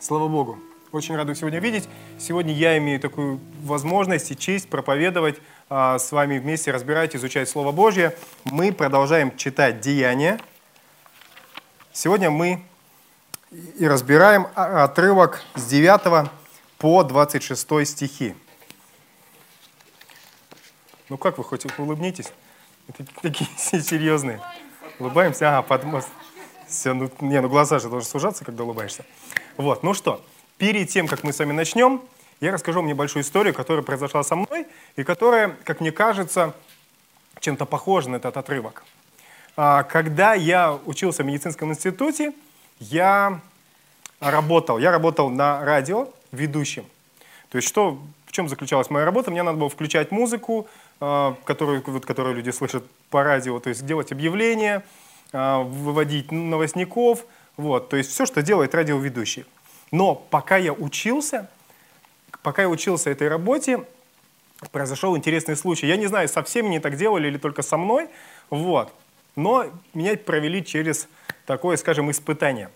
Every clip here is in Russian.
Слава Богу. Очень рад сегодня видеть. Сегодня я имею такую возможность и честь проповедовать а, с вами вместе, разбирать, изучать Слово Божье. Мы продолжаем читать Деяния. Сегодня мы и разбираем отрывок с 9 по 26 стихи. Ну как вы хоть улыбнитесь? Это такие серьезные. Улыбаемся? Ага, под мост. Все, ну, не, ну глаза же должны сужаться, когда улыбаешься. Вот, ну что, перед тем, как мы с вами начнем, я расскажу вам небольшую историю, которая произошла со мной, и которая, как мне кажется, чем-то похожа на этот отрывок. А, когда я учился в медицинском институте, я работал, я работал на радио ведущим. То есть что, в чем заключалась моя работа? Мне надо было включать музыку, а, которую, вот, которую люди слышат по радио, то есть делать объявления, а, выводить новостников, вот, то есть все, что делает радиоведущий. Но пока я учился, пока я учился этой работе, произошел интересный случай. Я не знаю, со всеми не так делали или только со мной, вот. Но меня провели через такое, скажем, испытание.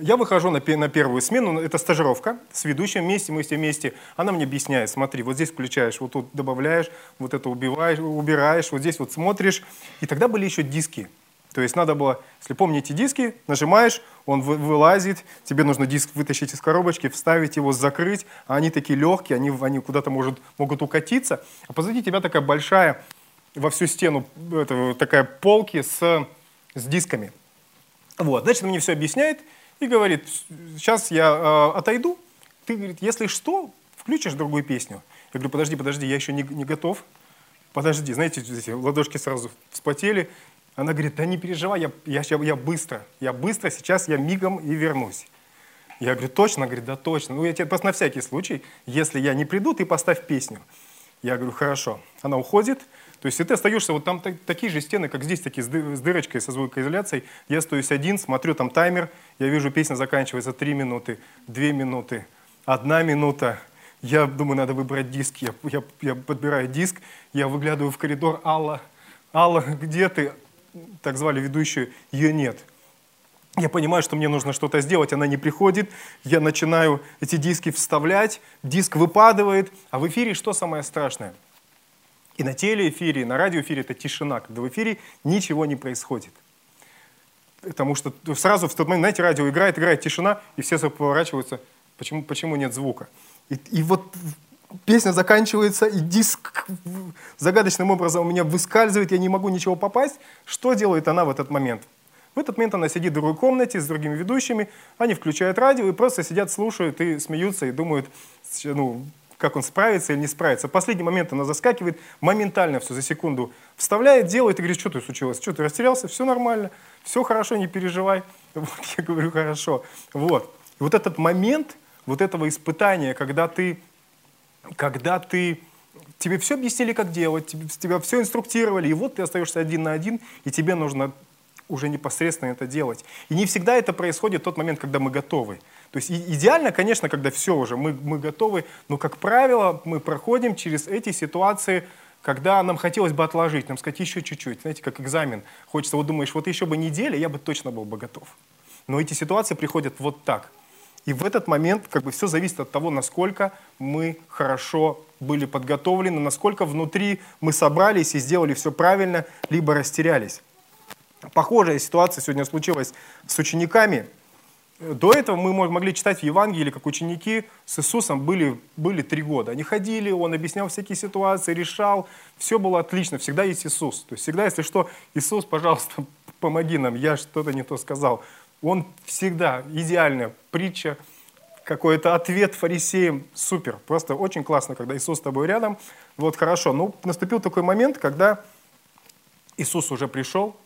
Я выхожу на, на первую смену, это стажировка с ведущим вместе, мы все вместе. Она мне объясняет, смотри, вот здесь включаешь, вот тут добавляешь, вот это убиваешь, убираешь, вот здесь вот смотришь. И тогда были еще диски. То есть надо было, если помните диски, нажимаешь, он вылазит, тебе нужно диск вытащить из коробочки, вставить его, закрыть, а они такие легкие, они, они куда-то может, могут укатиться. А позади тебя такая большая во всю стену это, такая полки с, с дисками. Вот, значит, он мне все объясняет и говорит, сейчас я э, отойду, ты, говорит, если что, включишь другую песню. Я говорю, подожди, подожди, я еще не, не готов. Подожди, знаете, эти ладошки сразу вспотели. Она говорит, да не переживай, я, я, я быстро, я быстро, сейчас я мигом и вернусь. Я говорю, точно? Она говорит, да точно. Ну, я тебе просто на всякий случай, если я не приду, ты поставь песню. Я говорю, хорошо. Она уходит, то есть и ты остаешься, вот там такие же стены, как здесь, такие с, ды, с дырочкой, со звукоизоляцией. Я остаюсь один, смотрю, там таймер, я вижу, песня заканчивается 3 минуты, 2 минуты, 1 минута. Я думаю, надо выбрать диск. Я, я, я подбираю диск, я выглядываю в коридор, Алла, Алла, где ты? Так звали ведущую, ее нет. Я понимаю, что мне нужно что-то сделать, она не приходит, я начинаю эти диски вставлять, диск выпадывает, а в эфире что самое страшное? И на телеэфире, и на радиоэфире это тишина, когда в эфире ничего не происходит. Потому что сразу в тот момент, знаете, радио играет, играет тишина, и все поворачиваются, почему, почему нет звука. И, и вот песня заканчивается, и диск загадочным образом у меня выскальзывает, я не могу ничего попасть. Что делает она в этот момент? В этот момент она сидит в другой комнате с другими ведущими, они включают радио и просто сидят, слушают и смеются, и думают, ну, как он справится или не справится. В последний момент она заскакивает, моментально все за секунду вставляет, делает и говорит, что ты случилось, что ты растерялся, все нормально, все хорошо, не переживай. Вот, я говорю, хорошо. Вот. И вот этот момент, вот этого испытания, когда ты когда ты тебе все объяснили, как делать, тебе, тебя все инструктировали, и вот ты остаешься один на один, и тебе нужно уже непосредственно это делать. И не всегда это происходит в тот момент, когда мы готовы. То есть идеально, конечно, когда все уже, мы, мы готовы, но, как правило, мы проходим через эти ситуации, когда нам хотелось бы отложить, нам сказать еще чуть-чуть, знаете, как экзамен. Хочется, вот думаешь, вот еще бы неделя, я бы точно был бы готов. Но эти ситуации приходят вот так. И в этот момент как бы все зависит от того, насколько мы хорошо были подготовлены, насколько внутри мы собрались и сделали все правильно, либо растерялись. Похожая ситуация сегодня случилась с учениками. До этого мы могли читать в Евангелии, как ученики с Иисусом были, были три года. Они ходили, Он объяснял всякие ситуации, решал, все было отлично, всегда есть Иисус. То есть всегда, если что, Иисус, пожалуйста, помоги нам, я что-то не то сказал. Он всегда идеальная притча, какой-то ответ фарисеям. Супер, просто очень классно, когда Иисус с тобой рядом. Вот хорошо. Ну, наступил такой момент, когда Иисус уже пришел,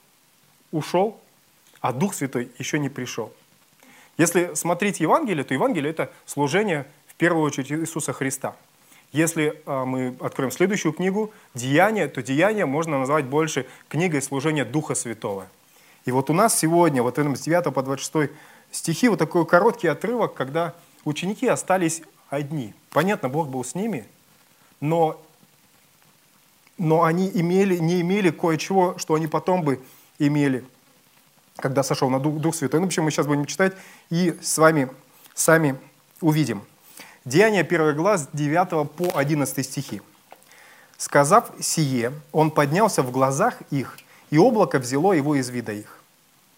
ушел, а Дух Святой еще не пришел. Если смотреть Евангелие, то Евангелие – это служение в первую очередь Иисуса Христа. Если а, мы откроем следующую книгу «Деяния», то «Деяния» можно назвать больше книгой служения Духа Святого – и вот у нас сегодня, вот с 9 по 26 стихи, вот такой короткий отрывок, когда ученики остались одни. Понятно, Бог был с ними, но, но они имели, не имели кое-чего, что они потом бы имели. когда сошел на Дух, Дух Святой. Ну, в общем, мы сейчас будем читать и с вами сами увидим. Деяние 1 глаз 9 по 11 стихи. «Сказав сие, он поднялся в глазах их, и облако взяло его из вида их.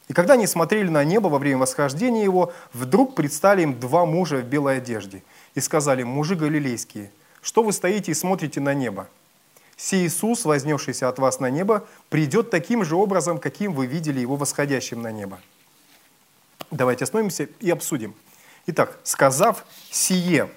И когда они смотрели на небо во время восхождения его, вдруг предстали им два мужа в белой одежде и сказали, мужи галилейские, что вы стоите и смотрите на небо? Сей Иисус, вознесшийся от вас на небо, придет таким же образом, каким вы видели его восходящим на небо. Давайте остановимся и обсудим. Итак, сказав «сие»,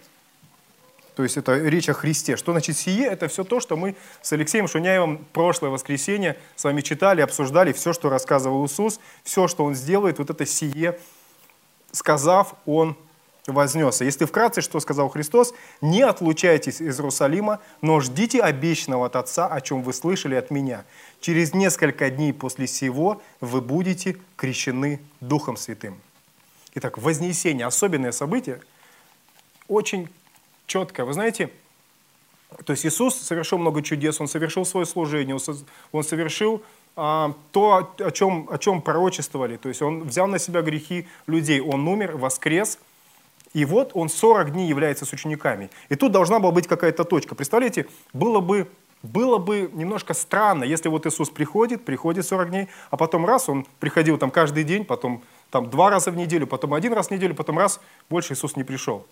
то есть это речь о Христе. Что значит «сие»? Это все то, что мы с Алексеем Шуняевым прошлое воскресенье с вами читали, обсуждали, все, что рассказывал Иисус, все, что Он сделает, вот это «сие», сказав, Он вознесся. Если вкратце, что сказал Христос, не отлучайтесь из Иерусалима, но ждите обещанного от Отца, о чем вы слышали от Меня. Через несколько дней после сего вы будете крещены Духом Святым. Итак, вознесение, особенное событие, очень четкое. Вы знаете, то есть Иисус совершил много чудес, Он совершил свое служение, Он совершил а, то, о чем, о чем пророчествовали. То есть Он взял на себя грехи людей, Он умер, воскрес, и вот Он 40 дней является с учениками. И тут должна была быть какая-то точка. Представляете, было бы было бы немножко странно, если вот Иисус приходит, приходит 40 дней, а потом раз, он приходил там каждый день, потом там два раза в неделю, потом один раз в неделю, потом раз, больше Иисус не пришел.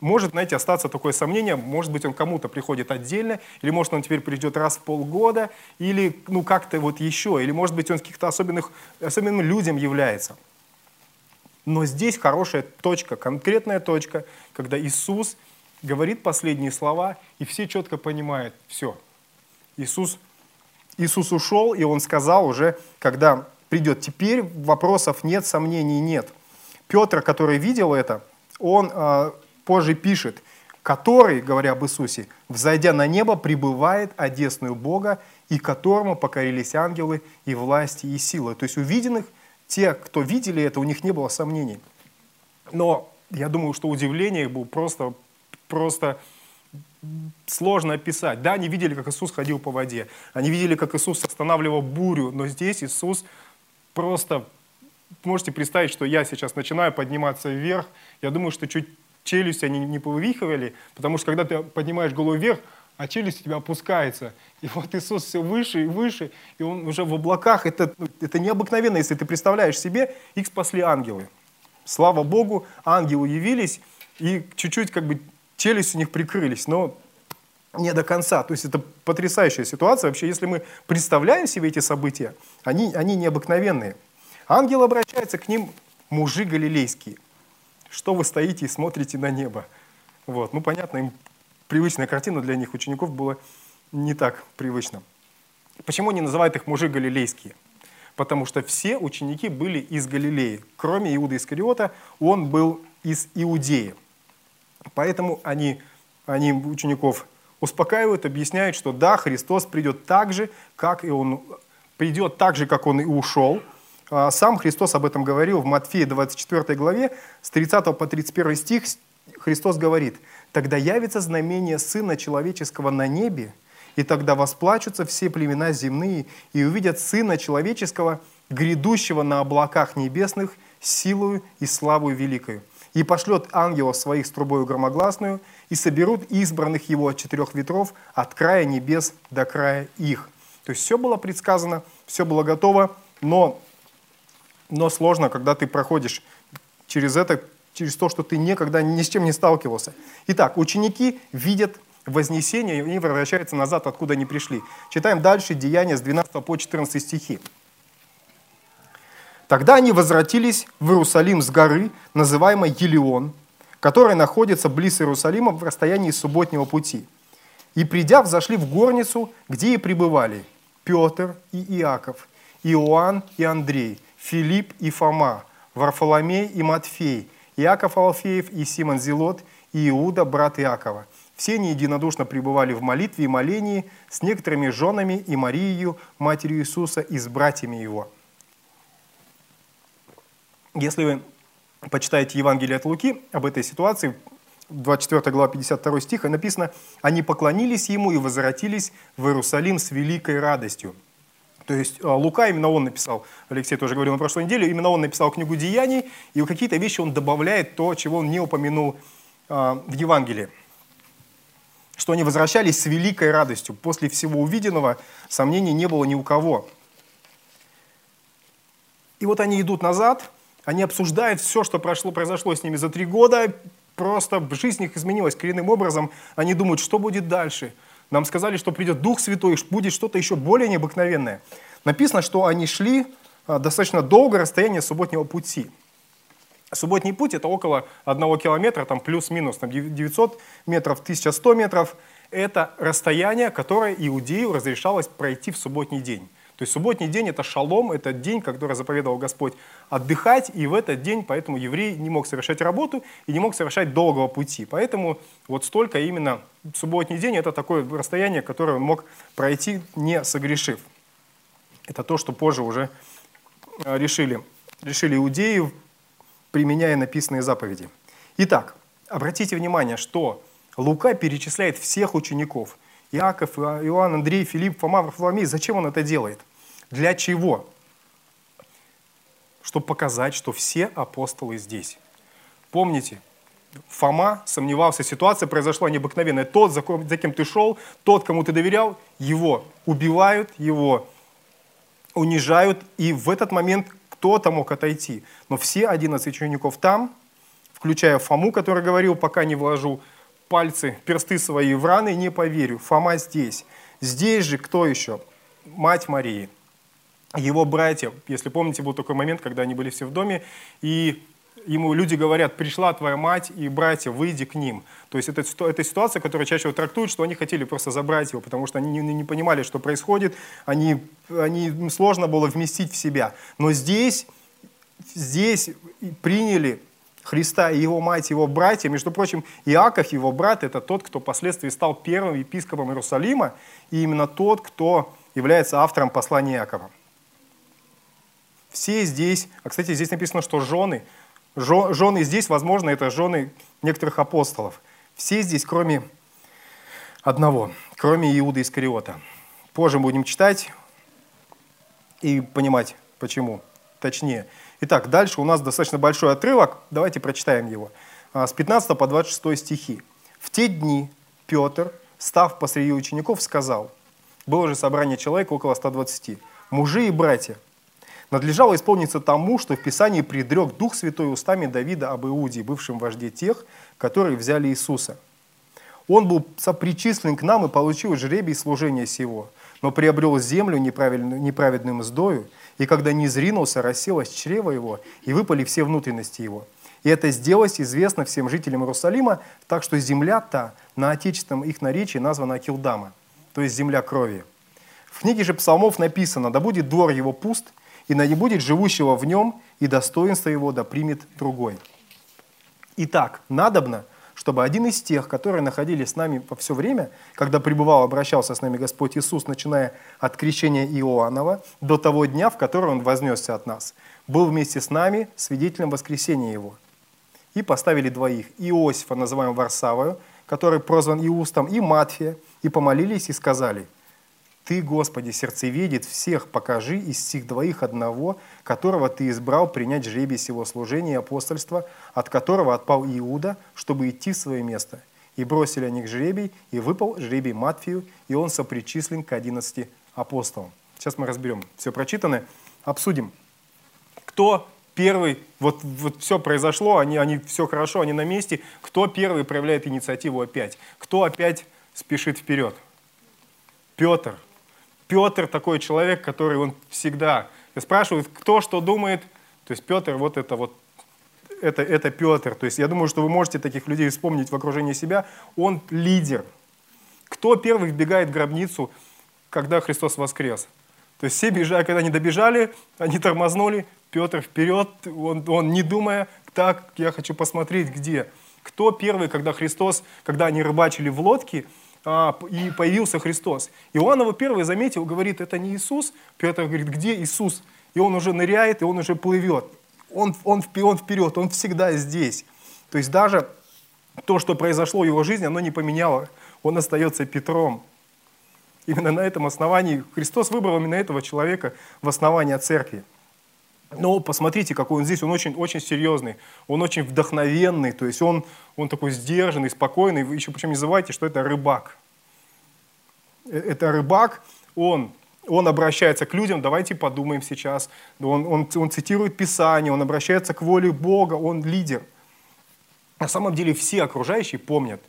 Может, знаете, остаться такое сомнение, может быть, он кому-то приходит отдельно, или может, он теперь придет раз в полгода, или ну как-то вот еще, или может быть, он каких-то особенных, особенным людям является. Но здесь хорошая точка, конкретная точка, когда Иисус говорит последние слова, и все четко понимают, все, Иисус, Иисус ушел, и Он сказал уже, когда придет. Теперь вопросов нет, сомнений нет. Петр, который видел это, он э, позже пишет, который, говоря об Иисусе, взойдя на небо, пребывает одесную Бога, и которому покорились ангелы и власти и силы. То есть увиденных, те, кто видели это, у них не было сомнений. Но я думаю, что удивление их было просто, просто сложно описать. Да, они видели, как Иисус ходил по воде, они видели, как Иисус останавливал бурю, но здесь Иисус просто, можете представить, что я сейчас начинаю подниматься вверх, я думаю, что чуть челюсть они не повывихивали, потому что когда ты поднимаешь голову вверх, а челюсть у тебя опускается. И вот Иисус все выше и выше, и Он уже в облаках. Это, ну, это необыкновенно, если ты представляешь себе, их спасли ангелы. Слава Богу, ангелы явились, и чуть-чуть как бы челюсти у них прикрылись, но не до конца. То есть это потрясающая ситуация. Вообще, если мы представляем себе эти события, они, они необыкновенные. Ангел обращается к ним, мужи галилейские. Что вы стоите и смотрите на небо? Вот. Ну, понятно, им привычная картина для них, учеников, была не так привычна. Почему не называют их мужи галилейские? Потому что все ученики были из Галилеи. Кроме Иуда Искариота, он был из Иудеи. Поэтому они, они учеников успокаивают, объясняют, что да, Христос придет так же, как и Он придет так же, как Он и ушел. А сам Христос об этом говорил в Матфея 24 главе, с 30 по 31 стих Христос говорит, «Тогда явится знамение Сына Человеческого на небе, и тогда восплачутся все племена земные, и увидят Сына Человеческого, грядущего на облаках небесных, силою и славою великою и пошлет ангелов своих с трубою громогласную, и соберут избранных его от четырех ветров, от края небес до края их». То есть все было предсказано, все было готово, но, но сложно, когда ты проходишь через это, через то, что ты никогда ни с чем не сталкивался. Итак, ученики видят вознесение, и возвращаются назад, откуда они пришли. Читаем дальше Деяния с 12 по 14 стихи. Тогда они возвратились в Иерусалим с горы, называемой Елеон, которая находится близ Иерусалима в расстоянии субботнего пути. И придя, взошли в горницу, где и пребывали Петр и Иаков, Иоанн и Андрей, Филипп и Фома, Варфоломей и Матфей, Иаков Алфеев и Симон Зелот и Иуда, брат Иакова. Все они единодушно пребывали в молитве и молении с некоторыми женами и Марией, матерью Иисуса, и с братьями его – если вы почитаете Евангелие от Луки об этой ситуации, 24 глава 52 стиха написано, «Они поклонились Ему и возвратились в Иерусалим с великой радостью». То есть а, Лука, именно он написал, Алексей тоже говорил на прошлой неделе, именно он написал книгу «Деяний», и какие-то вещи он добавляет то, чего он не упомянул а, в Евангелии. Что они возвращались с великой радостью. После всего увиденного сомнений не было ни у кого. И вот они идут назад, они обсуждают все, что прошло, произошло с ними за три года, просто жизнь их изменилась коренным образом. Они думают, что будет дальше – нам сказали, что придет Дух Святой, будет что-то еще более необыкновенное. Написано, что они шли а, достаточно долгое расстояние субботнего пути. Субботний путь – это около одного километра, там плюс-минус там 900 метров, 1100 метров. Это расстояние, которое иудею разрешалось пройти в субботний день. То есть субботний день – это шалом, это день, который заповедовал Господь отдыхать, и в этот день поэтому еврей не мог совершать работу и не мог совершать долгого пути. Поэтому вот столько именно субботний день – это такое расстояние, которое он мог пройти, не согрешив. Это то, что позже уже э, решили, решили иудеи, применяя написанные заповеди. Итак, обратите внимание, что Лука перечисляет всех учеников – Иаков, Иоанн, Андрей, Филипп, Фома, Варфоломей. Зачем он это делает? Для чего? Чтобы показать, что все апостолы здесь. Помните, Фома сомневался, ситуация произошла необыкновенная. Тот, за кем ты шел, тот, кому ты доверял, его убивают, его унижают, и в этот момент кто-то мог отойти. Но все 11 учеников там, включая Фому, который говорил, пока не вложу пальцы, персты свои в раны, не поверю. Фома здесь. Здесь же кто еще? Мать Марии. Его братья, если помните, был такой момент, когда они были все в доме, и ему люди говорят, пришла твоя мать и братья, выйди к ним. То есть это, это ситуация, которая чаще всего трактует, что они хотели просто забрать его, потому что они не, не понимали, что происходит, они, они, сложно было вместить в себя. Но здесь, здесь приняли Христа и его мать, его братья. Между прочим, Иаков, его брат, это тот, кто впоследствии стал первым епископом Иерусалима, и именно тот, кто является автором послания Иакова. Все здесь, а кстати, здесь написано, что жены, жены здесь, возможно, это жены некоторых апостолов. Все здесь, кроме одного, кроме Иуда Искариота. Позже будем читать и понимать, почему точнее. Итак, дальше у нас достаточно большой отрывок, давайте прочитаем его. А, с 15 по 26 стихи. «В те дни Петр, став посреди учеников, сказал, было же собрание человек около 120, мужи и братья, надлежало исполниться тому, что в Писании предрек Дух Святой устами Давида об Иуде, бывшем вожде тех, которые взяли Иисуса. Он был сопричислен к нам и получил жребий служения сего, но приобрел землю неправедным мздою, и когда не зринулся, расселось чрево его, и выпали все внутренности его. И это сделалось известно всем жителям Иерусалима, так что земля та на отечественном их наречии названа Акилдама, то есть земля крови. В книге же псалмов написано, да будет двор его пуст, и да не будет живущего в нем, и достоинство его да примет другой. Итак, надобно – чтобы один из тех, которые находились с нами во все время, когда пребывал, обращался с нами Господь Иисус, начиная от крещения Иоаннова до того дня, в который Он вознесся от нас, был вместе с нами свидетелем воскресения Его. И поставили двоих, Иосифа, называем Варсавою, который прозван Иустом, и Матфия, и помолились и сказали – ты, Господи, сердцеведет всех, покажи из сих двоих одного, которого Ты избрал принять жребий сего служения и апостольства, от которого отпал Иуда, чтобы идти в свое место. И бросили они к жребий, и выпал жребий Матфию, и он сопричислен к одиннадцати апостолам. Сейчас мы разберем все прочитанное, обсудим. Кто первый, вот, вот все произошло, они, они, все хорошо, они на месте, кто первый проявляет инициативу опять? Кто опять спешит вперед? Петр. Петр такой человек, который он всегда спрашивает, кто что думает. То есть Петр, вот это вот, это, это Петр. То есть я думаю, что вы можете таких людей вспомнить в окружении себя. Он лидер. Кто первый вбегает в гробницу, когда Христос воскрес? То есть все бежали, когда они добежали, они тормознули, Петр вперед, он, он не думая, так, я хочу посмотреть, где. Кто первый, когда Христос, когда они рыбачили в лодке, и появился Христос. Иоанн его первый заметил, говорит, это не Иисус. Петр говорит, где Иисус? И он уже ныряет, и он уже плывет. Он, он, он вперед, он всегда здесь. То есть даже то, что произошло в его жизни, оно не поменяло. Он остается Петром. Именно на этом основании Христос выбрал именно этого человека в основание церкви. Но посмотрите, какой он здесь, он очень, очень серьезный, он очень вдохновенный, то есть он, он такой сдержанный, спокойный. Вы еще причем не забывайте, что это рыбак. Э, это рыбак, он, он обращается к людям, давайте подумаем сейчас. Он, он, он цитирует Писание, он обращается к воле Бога, он лидер. На самом деле все окружающие помнят,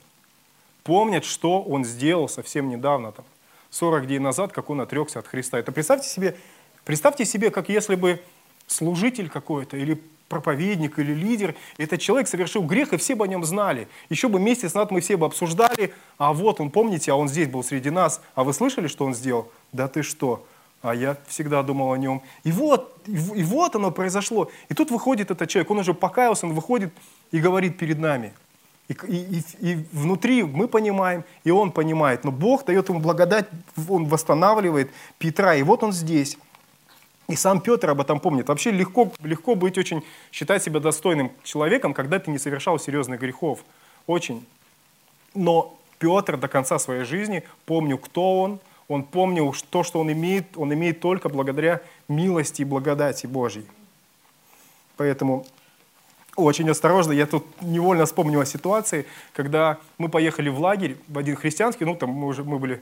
помнят, что он сделал совсем недавно, там, 40 дней назад, как он отрекся от Христа. Это представьте себе, представьте себе, как если бы служитель какой-то или проповедник или лидер, этот человек совершил грех, и все бы о нем знали. Еще бы месяц назад мы все бы обсуждали, а вот он, помните, а он здесь был среди нас, а вы слышали, что он сделал? Да ты что? А я всегда думал о нем. И вот, и вот оно произошло. И тут выходит этот человек, он уже покаялся, он выходит и говорит перед нами. И, и, и внутри мы понимаем, и он понимает. Но Бог дает ему благодать, он восстанавливает Петра. И вот он здесь. И сам Петр об этом помнит. Вообще легко, легко быть очень, считать себя достойным человеком, когда ты не совершал серьезных грехов. Очень. Но Петр до конца своей жизни помнил, кто он, он помнил то, что он имеет, он имеет только благодаря милости и благодати Божьей. Поэтому очень осторожно. Я тут невольно вспомнил о ситуации, когда мы поехали в лагерь, в один христианский, ну там мы уже мы были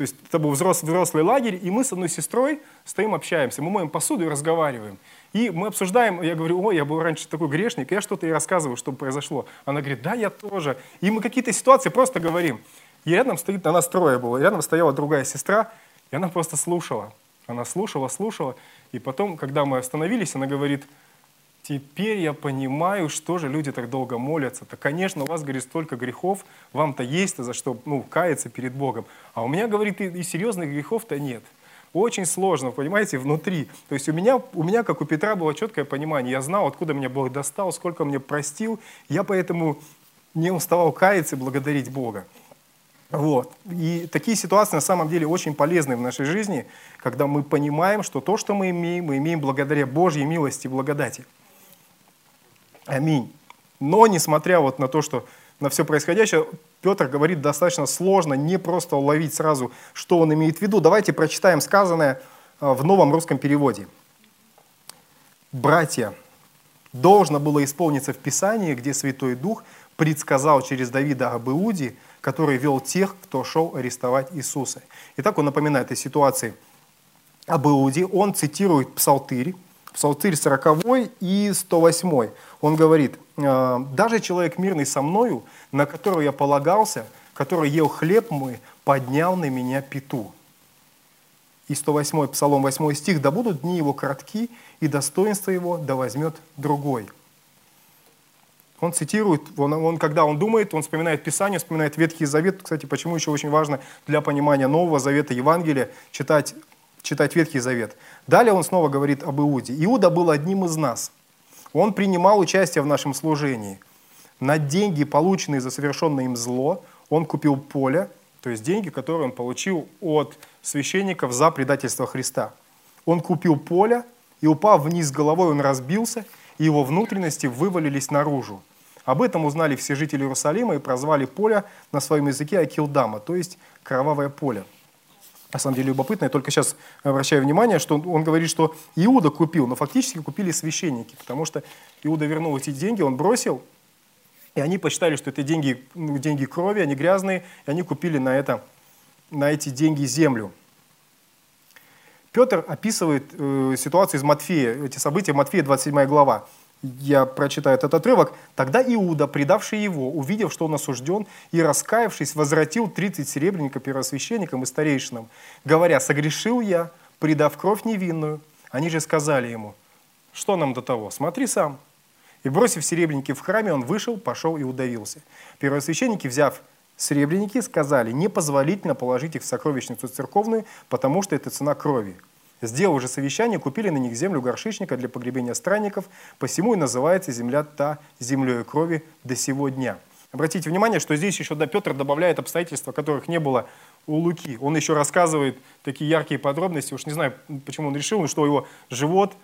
то есть это был взрослый, взрослый лагерь, и мы с одной сестрой стоим, общаемся. Мы моем посуду и разговариваем. И мы обсуждаем, я говорю, ой, я был раньше такой грешник, я что-то ей рассказываю, что произошло. Она говорит, да, я тоже. И мы какие-то ситуации просто говорим. И рядом стоит, она строя была, рядом стояла другая сестра, и она просто слушала. Она слушала, слушала, и потом, когда мы остановились, она говорит, Теперь я понимаю, что же люди так долго молятся. То, конечно, у вас, говорит, столько грехов, вам-то есть за что ну, каяться перед Богом. А у меня, говорит, и серьезных грехов-то нет. Очень сложно, понимаете, внутри. То есть у меня, у меня, как у Петра, было четкое понимание. Я знал, откуда меня Бог достал, сколько мне простил. Я поэтому не уставал каяться и благодарить Бога. Вот. И такие ситуации на самом деле очень полезны в нашей жизни, когда мы понимаем, что то, что мы имеем, мы имеем благодаря Божьей милости и благодати. Аминь. Но, несмотря вот на то, что на все происходящее, Петр говорит достаточно сложно, не просто уловить сразу, что он имеет в виду. Давайте прочитаем сказанное а, в новом русском переводе. «Братья, должно было исполниться в Писании, где Святой Дух предсказал через Давида об Иуде, который вел тех, кто шел арестовать Иисуса». Итак, он напоминает о ситуации об Иуде, он цитирует Псалтырь, Псалтырь 40 и 108. Он говорит, «А, «Даже человек мирный со мною, на которого я полагался, который ел хлеб мой, поднял на меня пету». И 108 Псалом 8 стих, «Да будут дни его кратки, и достоинство его да возьмет другой». Он цитирует, он, он, когда он думает, он вспоминает Писание, вспоминает Ветхий Завет. Кстати, почему еще очень важно для понимания Нового Завета Евангелия читать читать Ветхий Завет. Далее он снова говорит об Иуде. Иуда был одним из нас. Он принимал участие в нашем служении. На деньги, полученные за совершенное им зло, он купил поле, то есть деньги, которые он получил от священников за предательство Христа. Он купил поле, и упав вниз головой, он разбился, и его внутренности вывалились наружу. Об этом узнали все жители Иерусалима и прозвали поле на своем языке Акилдама, то есть кровавое поле на самом деле любопытно, я только сейчас обращаю внимание, что он говорит, что Иуда купил, но фактически купили священники, потому что Иуда вернул эти деньги, он бросил, и они посчитали, что это деньги, ну, деньги крови, они грязные, и они купили на, это, на эти деньги землю. Петр описывает э, ситуацию из Матфея, эти события, Матфея, 27 глава я прочитаю этот отрывок. «Тогда Иуда, предавший его, увидев, что он осужден, и раскаявшись, возвратил 30 серебряника первосвященникам и старейшинам, говоря, «Согрешил я, предав кровь невинную». Они же сказали ему, «Что нам до того? Смотри сам». И бросив серебряники в храме, он вышел, пошел и удавился. Первосвященники, взяв серебряники, сказали, «Непозволительно положить их в сокровищницу церковную, потому что это цена крови». Сделав же совещание, купили на них землю горшечника для погребения странников, посему и называется земля та землей крови до сего дня. Обратите внимание, что здесь еще да, Петр добавляет обстоятельства, которых не было у Луки. Он еще рассказывает такие яркие подробности, уж не знаю, почему он решил, что его живот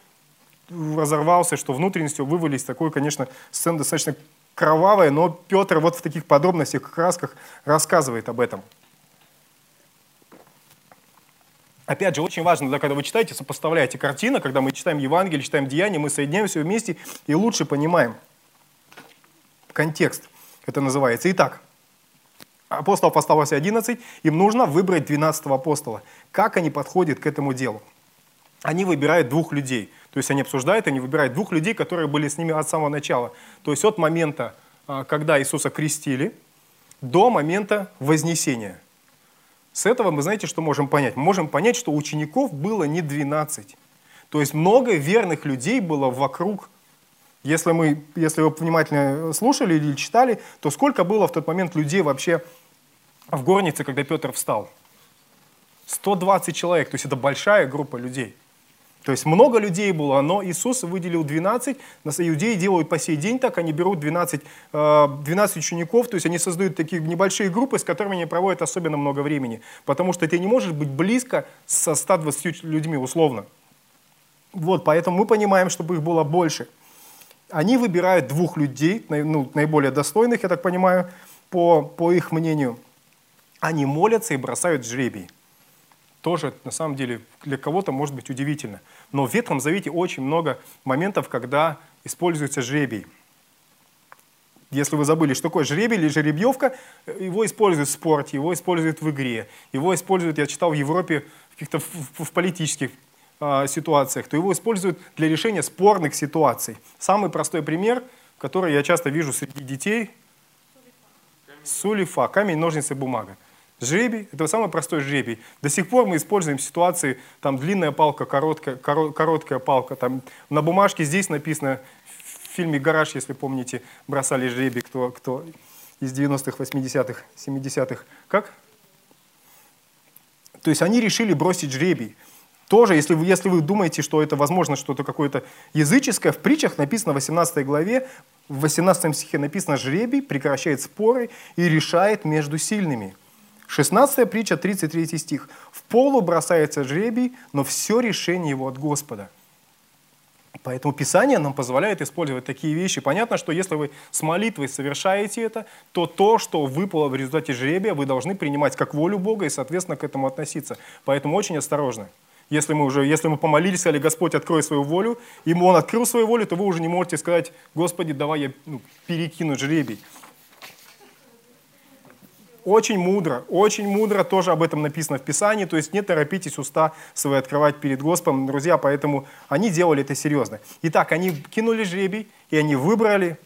разорвался, что внутренности вывалились. Такой, конечно, сцена достаточно кровавая, но Петр вот в таких подробностях, красках рассказывает об этом. Опять же, очень важно, да, когда вы читаете, сопоставляете картины, когда мы читаем Евангелие, читаем Деяния, мы соединяем все вместе и лучше понимаем контекст. Это называется. Итак, апостолов осталось 11, им нужно выбрать 12 апостола. Как они подходят к этому делу? Они выбирают двух людей. То есть они обсуждают, они выбирают двух людей, которые были с ними от самого начала. То есть от момента, а, когда Иисуса крестили, до момента Вознесения – с этого мы знаете, что можем понять? Мы можем понять, что учеников было не 12. То есть много верных людей было вокруг. Если, мы, если вы внимательно слушали или читали, то сколько было в тот момент людей вообще в горнице, когда Петр встал? 120 человек, то есть это большая группа людей. То есть много людей было, но Иисус выделил 12. Иудеи делают по сей день так, они берут 12, 12 э, учеников, то есть они создают такие небольшие группы, с которыми они проводят особенно много времени. Потому что ты не можешь быть близко со 120 людьми условно. Вот, поэтому мы понимаем, чтобы их было больше. Они выбирают двух людей, ну, наиболее достойных, я так понимаю, по, по их мнению. Они молятся и бросают жребий тоже на самом деле для кого-то может быть удивительно. Но в Ветхом Завете очень много моментов, когда используется жребий. Если вы забыли, что такое жребий или жеребьевка, его используют в спорте, его используют в игре, его используют, я читал в Европе, в каких-то в, политических э, ситуациях, то его используют для решения спорных ситуаций. Самый простой пример, который я часто вижу среди детей, сулифа, камень, ножницы, бумага. Жребий – это самый простой жребий. До сих пор мы используем ситуации, там длинная палка, короткая, короткая палка. Там, на бумажке здесь написано, в фильме «Гараж», если помните, бросали жребий, кто, кто из 90-х, 80-х, 70-х. Как? То есть они решили бросить жребий. Тоже, если вы, если вы думаете, что это возможно что-то какое-то языческое, в притчах написано в 18 главе, в 18 стихе написано «жребий прекращает споры и решает между сильными». 16 притча, 33 стих. «В полу бросается жребий, но все решение его от Господа». Поэтому Писание нам позволяет использовать такие вещи. Понятно, что если вы с молитвой совершаете это, то то, что выпало в результате жребия, вы должны принимать как волю Бога и, соответственно, к этому относиться. Поэтому очень осторожно. Если мы, уже, если мы помолились, сказали, Господь, открой свою волю, и Он открыл свою волю, то вы уже не можете сказать, Господи, давай я ну, перекину жребий. Очень мудро, очень мудро тоже об этом написано в Писании, то есть не торопитесь уста свои открывать перед Господом, друзья, поэтому они делали это серьезно. Итак, они кинули жребий, и они выбрали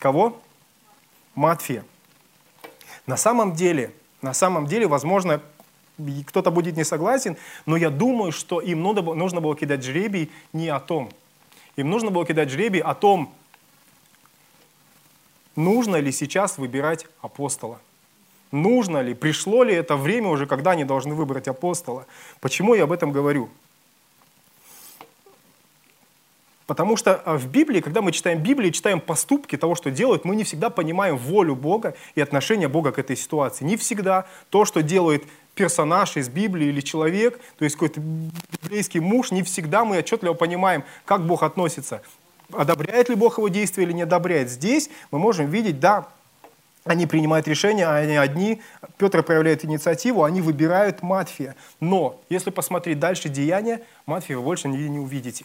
кого? Матфея. На самом деле, на самом деле, возможно, кто-то будет не согласен, но я думаю, что им нужно было кидать жребий не о том. Им нужно было кидать жребий о том, нужно ли сейчас выбирать апостола нужно ли, пришло ли это время уже, когда они должны выбрать апостола. Почему я об этом говорю? Потому что а, в Библии, когда мы читаем Библию, читаем поступки того, что делают, мы не всегда понимаем волю Бога и отношение Бога к этой ситуации. Не всегда то, что делает персонаж из Библии или человек, то есть какой-то библейский муж, не всегда мы отчетливо понимаем, как Бог относится. Одобряет ли Бог его действия или не одобряет. Здесь мы можем видеть, да, они принимают решения, а они одни. Петр проявляет инициативу, они выбирают Матфия. Но, если посмотреть дальше деяния, Матфия вы больше нигде не увидите.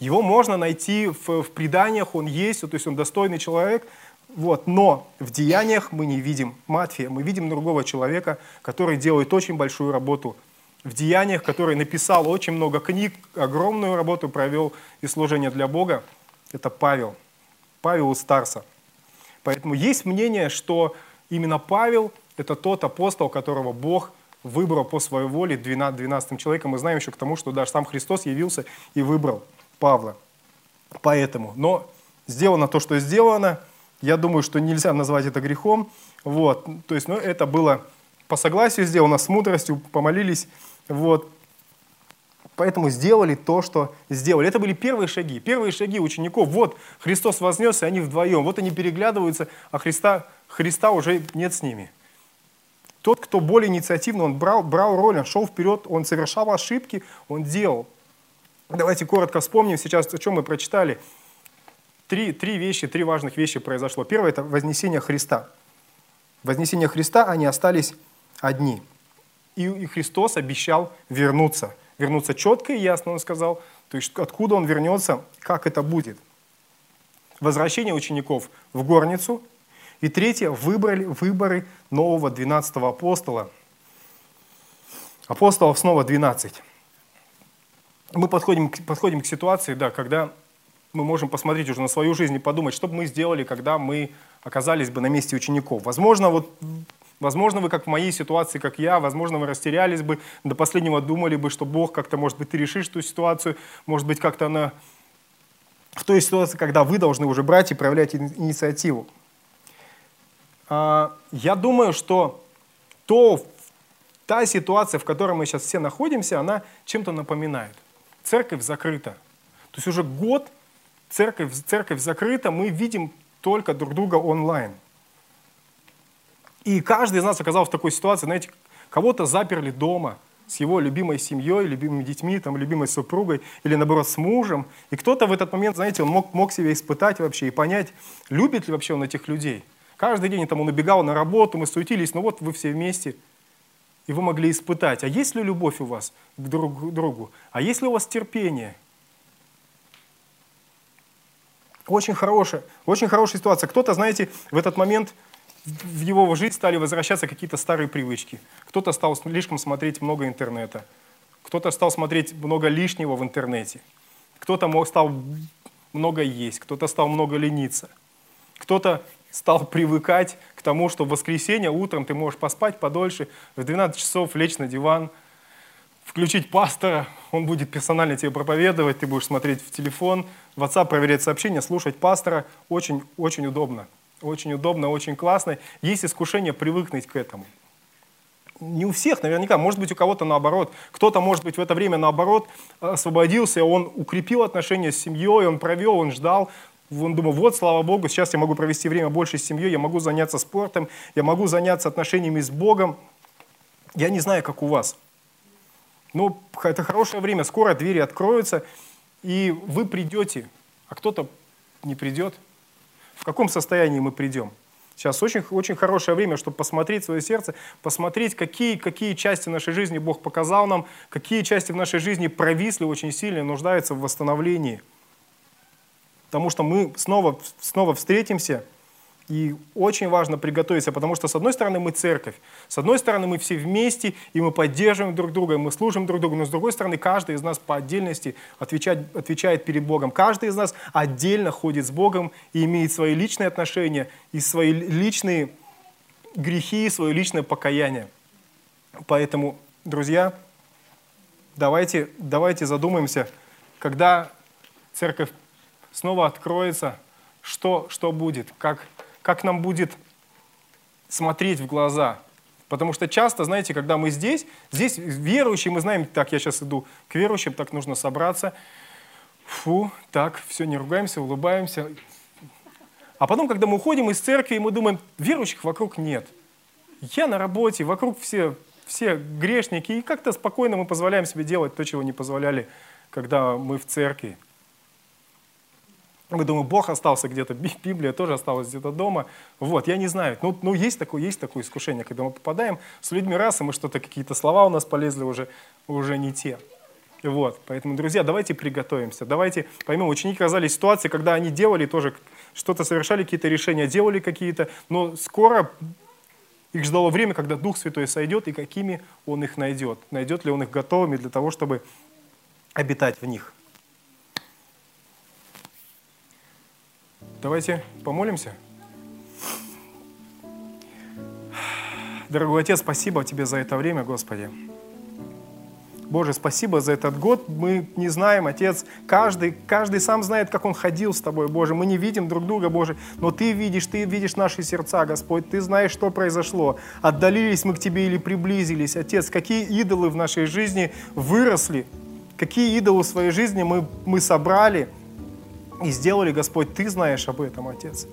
Его можно найти в, в преданиях, он есть, то есть он достойный человек, вот, но в деяниях мы не видим Матфия, мы видим другого человека, который делает очень большую работу в деяниях, который написал очень много книг, огромную работу провел и служение для Бога. Это Павел, Павел из Старса. Поэтому есть мнение, что именно Павел – это тот апостол, которого Бог выбрал по своей воле 12, 12 человеком. Мы знаем еще к тому, что даже сам Христос явился и выбрал Павла. Поэтому, но сделано то, что сделано. Я думаю, что нельзя назвать это грехом. Вот. То есть, ну, это было по согласию сделано, с мудростью, помолились. Вот. Поэтому сделали то, что сделали. Это были первые шаги. Первые шаги учеников. Вот Христос вознесся, они вдвоем. Вот они переглядываются, а Христа, Христа уже нет с ними. Тот, кто более инициативный, он брал, брал роль, он шел вперед, он совершал ошибки, он делал. Давайте коротко вспомним сейчас, о чем мы прочитали. Три, три вещи, три важных вещи произошло. Первое – это вознесение Христа. Вознесение Христа, они остались одни – И, и Христос обещал вернуться. Вернуться четко и ясно, Он сказал. То есть откуда Он вернется, как это будет. Возвращение учеников в горницу. И третье, выбрали, выборы нового 12 апостола. Апостолов снова 12. Мы подходим, подходим к ситуации, да, когда мы можем посмотреть уже на свою жизнь и подумать, что бы мы сделали, когда мы оказались бы на месте учеников. Возможно, вот Возможно, вы как в моей ситуации, как я, возможно, вы растерялись бы, до последнего думали бы, что Бог как-то, может быть, ты решишь эту ситуацию, может быть, как-то она в той ситуации, когда вы должны уже брать и проявлять инициативу. А, я думаю, что то, та ситуация, в которой мы сейчас все находимся, она чем-то напоминает. Церковь закрыта. То есть уже год церковь, церковь закрыта, мы видим только друг друга онлайн. И каждый из нас оказался в такой ситуации, знаете, кого-то заперли дома с его любимой семьей, любимыми детьми, там, любимой супругой, или наоборот с мужем. И кто-то в этот момент, знаете, он мог, мог себя испытать вообще и понять, любит ли вообще он этих людей. Каждый день там, он убегал на работу, мы суетились, ну вот вы все вместе, и вы могли испытать, а есть ли любовь у вас к друг другу, а есть ли у вас терпение. Очень хорошая, очень хорошая ситуация. Кто-то, знаете, в этот момент в его жизнь стали возвращаться какие-то старые привычки. Кто-то стал слишком смотреть много интернета, кто-то стал смотреть много лишнего в интернете, кто-то стал много есть, кто-то стал много лениться, кто-то стал привыкать к тому, что в воскресенье утром ты можешь поспать подольше, в 12 часов лечь на диван, включить пастора, он будет персонально тебе проповедовать, ты будешь смотреть в телефон, в WhatsApp проверять сообщения, слушать пастора, очень-очень удобно очень удобно, очень классно. Есть искушение привыкнуть к этому. Не у всех, наверняка, может быть, у кого-то наоборот. Кто-то, может быть, в это время наоборот освободился, он укрепил отношения с семьей, он провел, он ждал, он думал, вот, слава Богу, сейчас я могу провести время больше с семьей, я могу заняться спортом, я могу заняться отношениями с Богом. Я не знаю, как у вас. Но это хорошее время, скоро двери откроются, и вы придете, а кто-то не придет в каком состоянии мы придем. Сейчас очень, очень хорошее время, чтобы посмотреть свое сердце, посмотреть, какие, какие части нашей жизни Бог показал нам, какие части в нашей жизни провисли очень сильно и нуждаются в восстановлении. Потому что мы снова, снова встретимся и очень важно приготовиться, потому что, с одной стороны, мы церковь, с одной стороны, мы все вместе, и мы поддерживаем друг друга, и мы служим друг другу, но с другой стороны, каждый из нас по отдельности отвечает, отвечает перед Богом. Каждый из нас отдельно ходит с Богом и имеет свои личные отношения, и свои личные грехи, свое личное покаяние. Поэтому, друзья, давайте, давайте задумаемся, когда церковь снова откроется, что, что будет, как, как нам будет смотреть в глаза. Потому что часто, знаете, когда мы здесь, здесь верующие, мы знаем, так, я сейчас иду к верующим, так нужно собраться. Фу, так, все, не ругаемся, улыбаемся. А потом, когда мы уходим из церкви, мы думаем, верующих вокруг нет. Я на работе, вокруг все, все грешники, и как-то спокойно мы позволяем себе делать то, чего не позволяли, когда мы в церкви. Мы думаем, Бог остался где-то, Библия тоже осталась где-то дома. Вот, я не знаю. Ну, ну есть, такое, есть такое искушение, когда мы попадаем с людьми раз, и мы что-то, какие-то слова у нас полезли уже, уже не те. Вот, поэтому, друзья, давайте приготовимся, давайте поймем, ученики оказались в ситуации, когда они делали тоже, что-то совершали, какие-то решения делали какие-то, но скоро их ждало время, когда Дух Святой сойдет, и какими Он их найдет. Найдет ли Он их готовыми для того, чтобы обитать в них. Давайте помолимся. Дорогой Отец, спасибо Тебе за это время, Господи. Боже, спасибо за этот год. Мы не знаем, Отец, каждый, каждый сам знает, как он ходил с Тобой, Боже. Мы не видим друг друга, Боже, но Ты видишь, Ты видишь наши сердца, Господь. Ты знаешь, что произошло. Отдалились мы к Тебе или приблизились. Отец, какие идолы в нашей жизни выросли, какие идолы в своей жизни мы, мы собрали – и сделали, Господь, Ты знаешь об этом, Отец.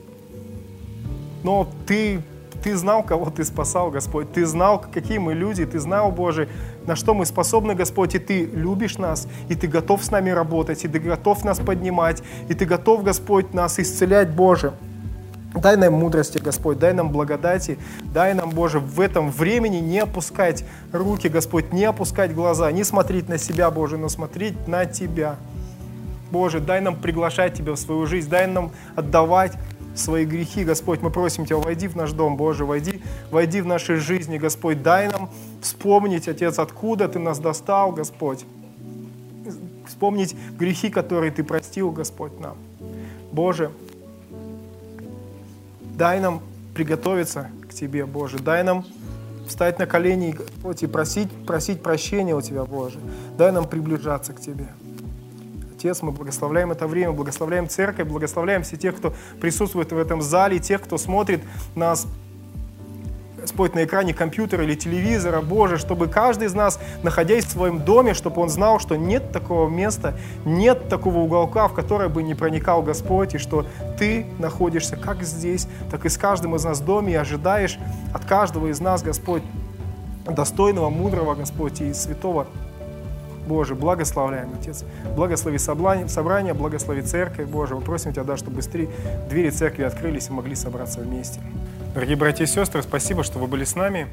Но Ты, Ты знал, кого Ты спасал, Господь. Ты знал, какие мы люди. Ты знал, Боже, на что мы способны, Господь. И Ты любишь нас, и Ты готов с нами работать, и Ты готов нас поднимать, и Ты готов, Господь, нас исцелять, Боже. Дай нам мудрости, Господь, дай нам благодати, дай нам, Боже, в этом времени не опускать руки, Господь, не опускать глаза, не смотреть на себя, Боже, но смотреть на Тебя. Боже, дай нам приглашать Тебя в свою жизнь, дай нам отдавать свои грехи, Господь. Мы просим Тебя, войди в наш дом, Боже, войди, войди в наши жизни, Господь. Дай нам вспомнить, Отец, откуда Ты нас достал, Господь. Вспомнить грехи, которые Ты простил, Господь, нам. Боже, дай нам приготовиться к Тебе, Боже. Дай нам встать на колени Господь, и просить, просить прощения у Тебя, Боже. Дай нам приближаться к Тебе. Отец, мы благословляем это время, благословляем церковь, благословляем все тех, кто присутствует в этом зале, тех, кто смотрит нас Господь, на экране компьютера или телевизора, Боже, чтобы каждый из нас, находясь в своем доме, чтобы он знал, что нет такого места, нет такого уголка, в которое бы не проникал Господь, и что Ты находишься как здесь, так и с каждым из нас в доме, и ожидаешь от каждого из нас, Господь, достойного, мудрого, Господь, и святого Боже, благословляем, Отец. Благослови собрание, благослови церковь, Боже. Мы просим Тебя, да, чтобы быстрее двери церкви открылись и могли собраться вместе. Дорогие братья и сестры, спасибо, что вы были с нами.